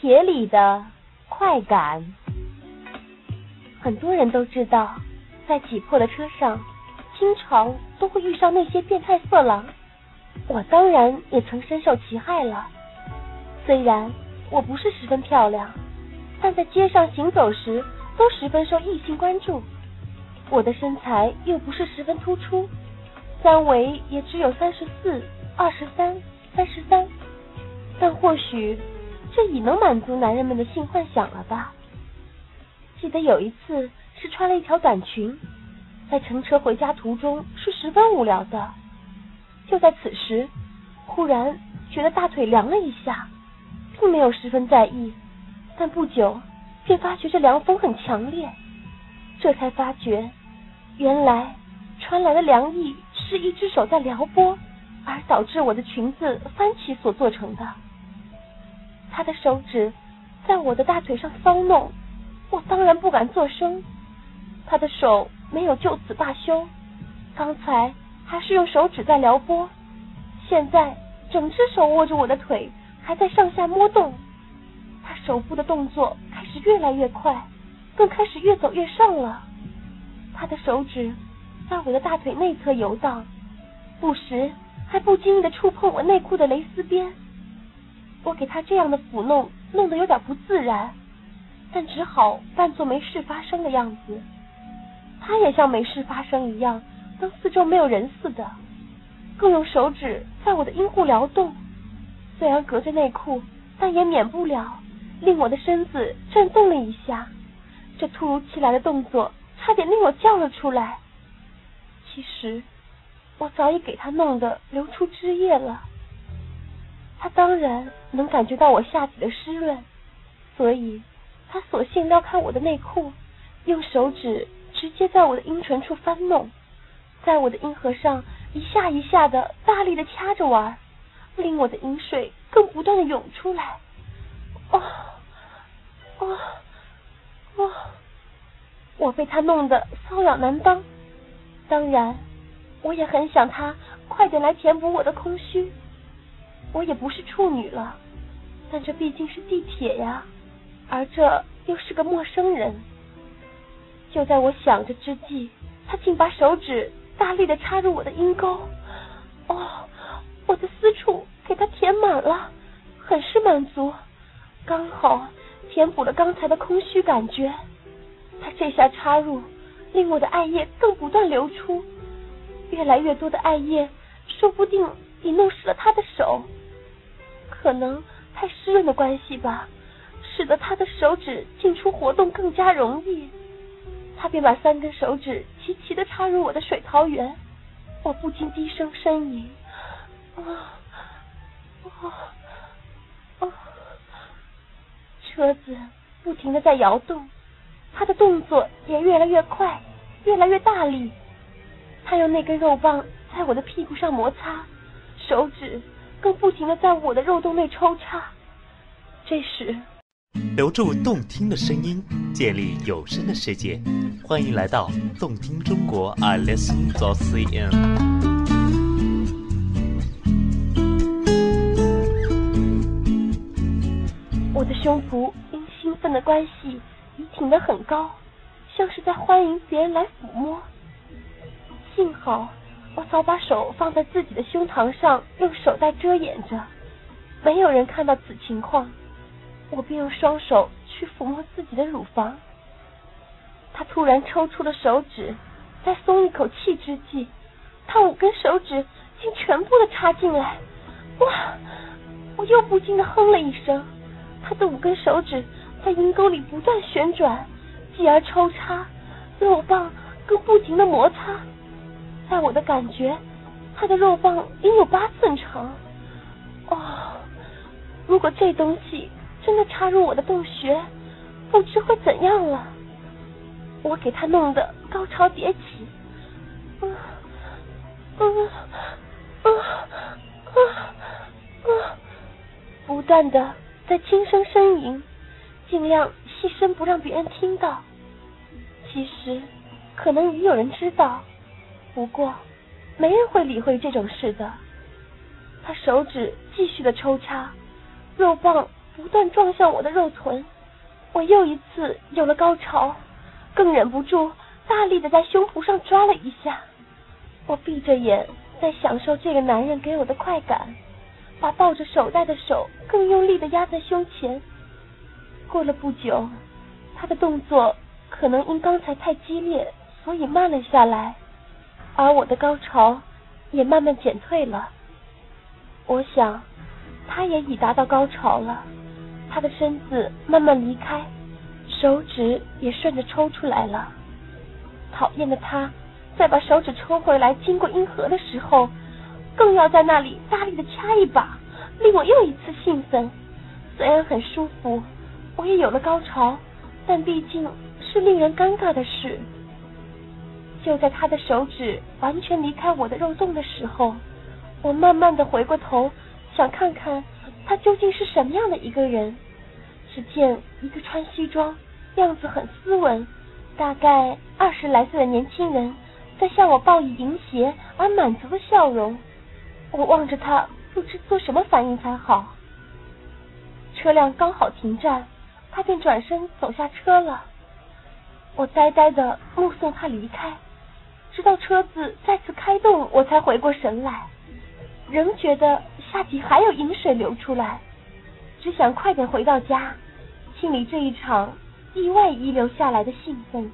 铁里的快感。很多人都知道，在挤破的车上，经常都会遇上那些变态色狼。我当然也曾深受其害了。虽然我不是十分漂亮，但在街上行走时都十分受异性关注。我的身材又不是十分突出，三围也只有三十四、二十三、三十三，但或许这已能满足男人们的性幻想了吧？记得有一次是穿了一条短裙，在乘车回家途中是十分无聊的。就在此时，忽然觉得大腿凉了一下，并没有十分在意，但不久便发觉这凉风很强烈，这才发觉。原来传来的凉意是一只手在撩拨，而导致我的裙子翻起所做成的。他的手指在我的大腿上搔弄，我当然不敢作声。他的手没有就此罢休，刚才还是用手指在撩拨，现在整只手握着我的腿，还在上下摸动。他手部的动作开始越来越快，更开始越走越上了。他的手指在我的大腿内侧游荡，不时还不经意的触碰我内裤的蕾丝边。我给他这样的抚弄，弄得有点不自然，但只好扮作没事发生的样子。他也像没事发生一样，当四周没有人似的，更用手指在我的阴户撩动。虽然隔着内裤，但也免不了令我的身子震动了一下。这突如其来的动作。差点令我叫了出来。其实我早已给他弄得流出汁液了。他当然能感觉到我下体的湿润，所以他索性撩开我的内裤，用手指直接在我的阴唇处翻弄，在我的阴核上一下一下的大力的掐着玩，令我的阴水更不断的涌出来。哦，哦，哦。我被他弄得瘙痒难当，当然，我也很想他快点来填补我的空虚。我也不是处女了，但这毕竟是地铁呀，而这又是个陌生人。就在我想着之际，他竟把手指大力的插入我的阴沟，哦，我的私处给他填满了，很是满足，刚好填补了刚才的空虚感觉。他这下插入，令我的艾叶更不断流出，越来越多的艾叶，说不定已弄湿了他的手。可能太湿润的关系吧，使得他的手指进出活动更加容易。他便把三根手指齐齐的插入我的水桃园，我不禁低声呻吟。啊啊啊！车子不停的在摇动。他的动作也越来越快，越来越大力。他用那根肉棒在我的屁股上摩擦，手指更不停的在我的肉洞内抽插。这时，留住动听的声音，建立有声的世界。欢迎来到动听中国，I listen to CN。我的胸脯因兴奋的关系已。挺得很高，像是在欢迎别人来抚摸。幸好我早把手放在自己的胸膛上，用手袋遮掩着，没有人看到此情况。我便用双手去抚摸自己的乳房。他突然抽出了手指，在松一口气之际，他五根手指竟全部的插进来。哇！我又不禁的哼了一声。他的五根手指。在阴沟里不断旋转，继而抽插，肉棒更不停的摩擦。在我的感觉，他的肉棒应有八寸长。哦，如果这东西真的插入我的洞穴，不知会怎样了。我给他弄得高潮迭起，嗯嗯嗯嗯嗯，不断的在轻声呻吟。尽量细声，不让别人听到。其实，可能已有人知道，不过没人会理会这种事的。他手指继续的抽插，肉棒不断撞向我的肉臀，我又一次有了高潮，更忍不住大力的在胸脯上抓了一下。我闭着眼在享受这个男人给我的快感，把抱着手袋的手更用力的压在胸前。过了不久，他的动作可能因刚才太激烈，所以慢了下来，而我的高潮也慢慢减退了。我想，他也已达到高潮了。他的身子慢慢离开，手指也顺着抽出来了。讨厌的他，再把手指抽回来，经过阴核的时候，更要在那里大力的掐一把，令我又一次兴奋。虽然很舒服，我也有了高潮，但毕竟是令人尴尬的事。就在他的手指完全离开我的肉洞的时候，我慢慢的回过头，想看看。他究竟是什么样的一个人？只见一个穿西装、样子很斯文、大概二十来岁的年轻人，在向我报以淫邪而满足的笑容。我望着他，不知做什么反应才好。车辆刚好停站，他便转身走下车了。我呆呆的目送他离开，直到车子再次开动，我才回过神来。仍觉得下体还有饮水流出来，只想快点回到家，清理这一场意外遗留下来的兴奋。